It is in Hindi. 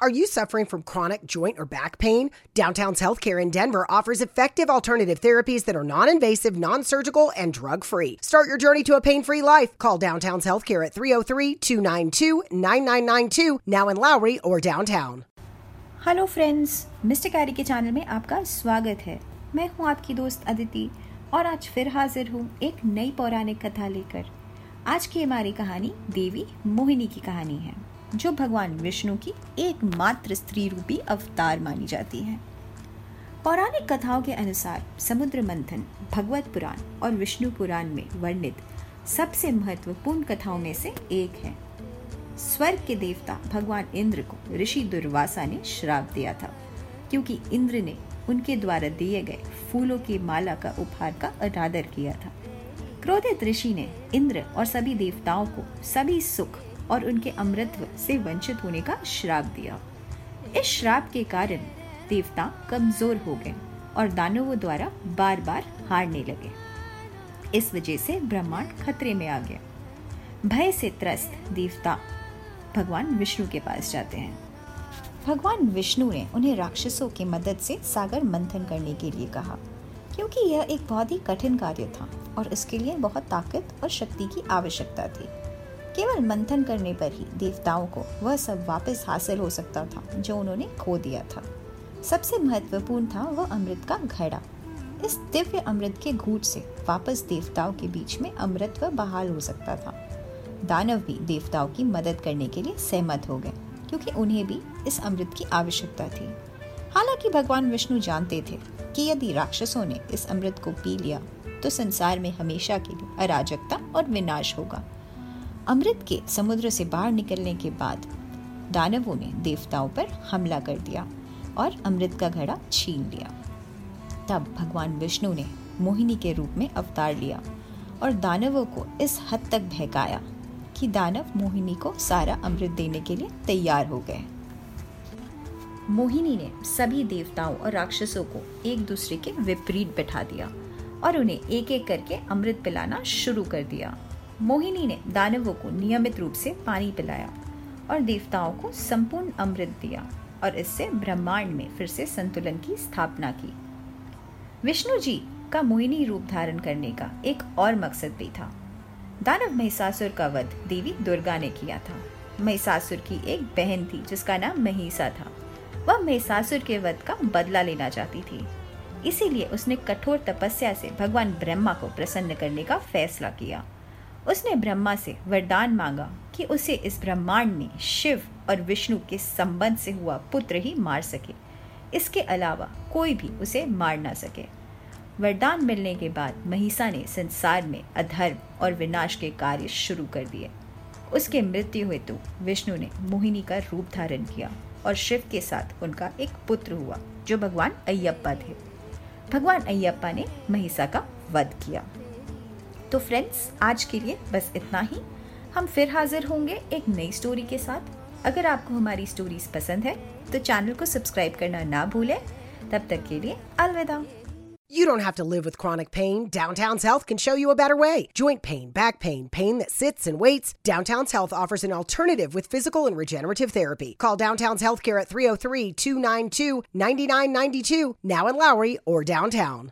Are you suffering from chronic joint or back pain? Downtown's Healthcare in Denver offers effective alternative therapies that are non invasive, non surgical, and drug free. Start your journey to a pain free life. Call Downtown's Healthcare at 303 292 9992, now in Lowry or downtown. Hello friends mister Carey के चैनल में आपका स्वागत है मैं हूं आपकी दोस्त अदिति और आज फिर हाजिर हूं एक नई पौराणिक कथा लेकर आज की हमारी कहानी देवी मोहिनी की कहानी है जो भगवान विष्णु की एकमात्र स्त्री रूपी अवतार मानी जाती है। पौराणिक कथाओं के अनुसार समुद्र मंथन, भगवत पुराण और विष्णु पुराण में वर्णित सबसे महत्वपूर्ण कथाओं में से एक है। स्वर्ग के देवता भगवान इंद्र को ऋषि दुर्वासा ने श्राप दिया था, क्योंकि इंद्र ने उनके द्वारा दिए गए फूलों की माला का उपहार का अनादर किया था। क्रोधित ऋषि ने इंद्र और सभी देवताओं को सभी सुख और उनके अमृत्व से वंचित होने का श्राप दिया। इस श्राप के कारण देवता कमज़ोर हो गए और दानवों द्वारा बार बार हारने लगे। इस वजह से ब्रह्मांड खतरे में आ गया। भय से त्रस्त देवता भगवान विष्णु के पास जाते हैं। भगवान विष्णु ने उन्हें राक्षसों की मदद से सागर मंथन करने के लिए कहा, क्योंकि यह एक बहुत ही कठिन कार्य था और इसके लिए बहुत ताकत और शक्ति की आवश्यकता थी। केवल मंथन करने पर ही देवताओं को वह सब वापस हासिल हो सकता था, जो उन्होंने खो दिया था। सबसे महत्वपूर्ण था वह अमृत का घड़ा। इस दिव्य अमृत के घूट से वापस देवताओं के बीच में अमृत बहाल हो सकता था। दानव भी देवताओं की मदद करने के लिए सहमत हो गए, क्योंकि उन्हें भी इस अमृत की आवश्यकता थी। हालाँकि भगवान विष्णु जानते थे कि यदि राक्षसों ने इस अमृत को पी लिया तो संसार में हमेशा के लिए अराजकता और विनाश होगा। अमृत के समुद्र से बाहर निकलने के बाद दानवों ने देवताओं पर हमला कर दिया और अमृत का घड़ा छीन लिया। तब भगवान विष्णु ने मोहिनी के रूप में अवतार लिया और दानवों को इस हद तक बहकाया कि दानव मोहिनी को सारा अमृत देने के लिए तैयार हो गए। मोहिनी ने सभी देवताओं और राक्षसों को एक दूसरे के विपरीत बैठा दिया और उन्हें एक एक करके अमृत पिलाना शुरू कर दिया। मोहिनी ने दानवों को नियमित रूप से पानी पिलाया और देवताओं को संपूर्ण अमृत दिया और इससे ब्रह्मांड में फिर से संतुलन की स्थापना की। विष्णु जी का मोहिनी रूप धारण करने का एक और मकसद भी था। दानव महिषासुर का वध देवी दुर्गा ने किया था। महिषासुर की एक बहन थी, जिसका नाम महिषा था। वह महिषासुर के वध का बदला लेना चाहती थी। इसीलिए उसने कठोर तपस्या से भगवान ब्रह्मा को प्रसन्न करने का फैसला किया। उसने ब्रह्मा से वरदान मांगा कि उसे इस ब्रह्मांड में शिव और विष्णु के संबंध से हुआ पुत्र ही मार सके। इसके अलावा कोई भी उसे मार ना सके। वरदान मिलने के बाद महिषा ने संसार में अधर्म और विनाश के कार्य शुरू कर दिए। उसके मृत्यु हेतु विष्णु ने मोहिनी का रूप धारण किया और शिव के साथ उनका एक पुत्र हुआ, जो भगवान अयप्पा थे। भगवान अयप्पा ने महिषा का वध किया। तो फ्रेंड्स आज के लिए बस इतना ही हम फिर हाजिर होंगे एक नई स्टोरी के साथ अगर आपको हमारी स्टोरीज पसंद है तो चैनल को सब्सक्राइब करना ना भूलें तब तक के लिए अलविदा You don't have to live with chronic pain. Downtown's Health can show you a better way. Joint pain, back pain, pain that sits and waits. Downtown's Health offers an alternative with physical and regenerative therapy. Call Downtown's Healthcare at 303 292 9992, now in Lowry or downtown.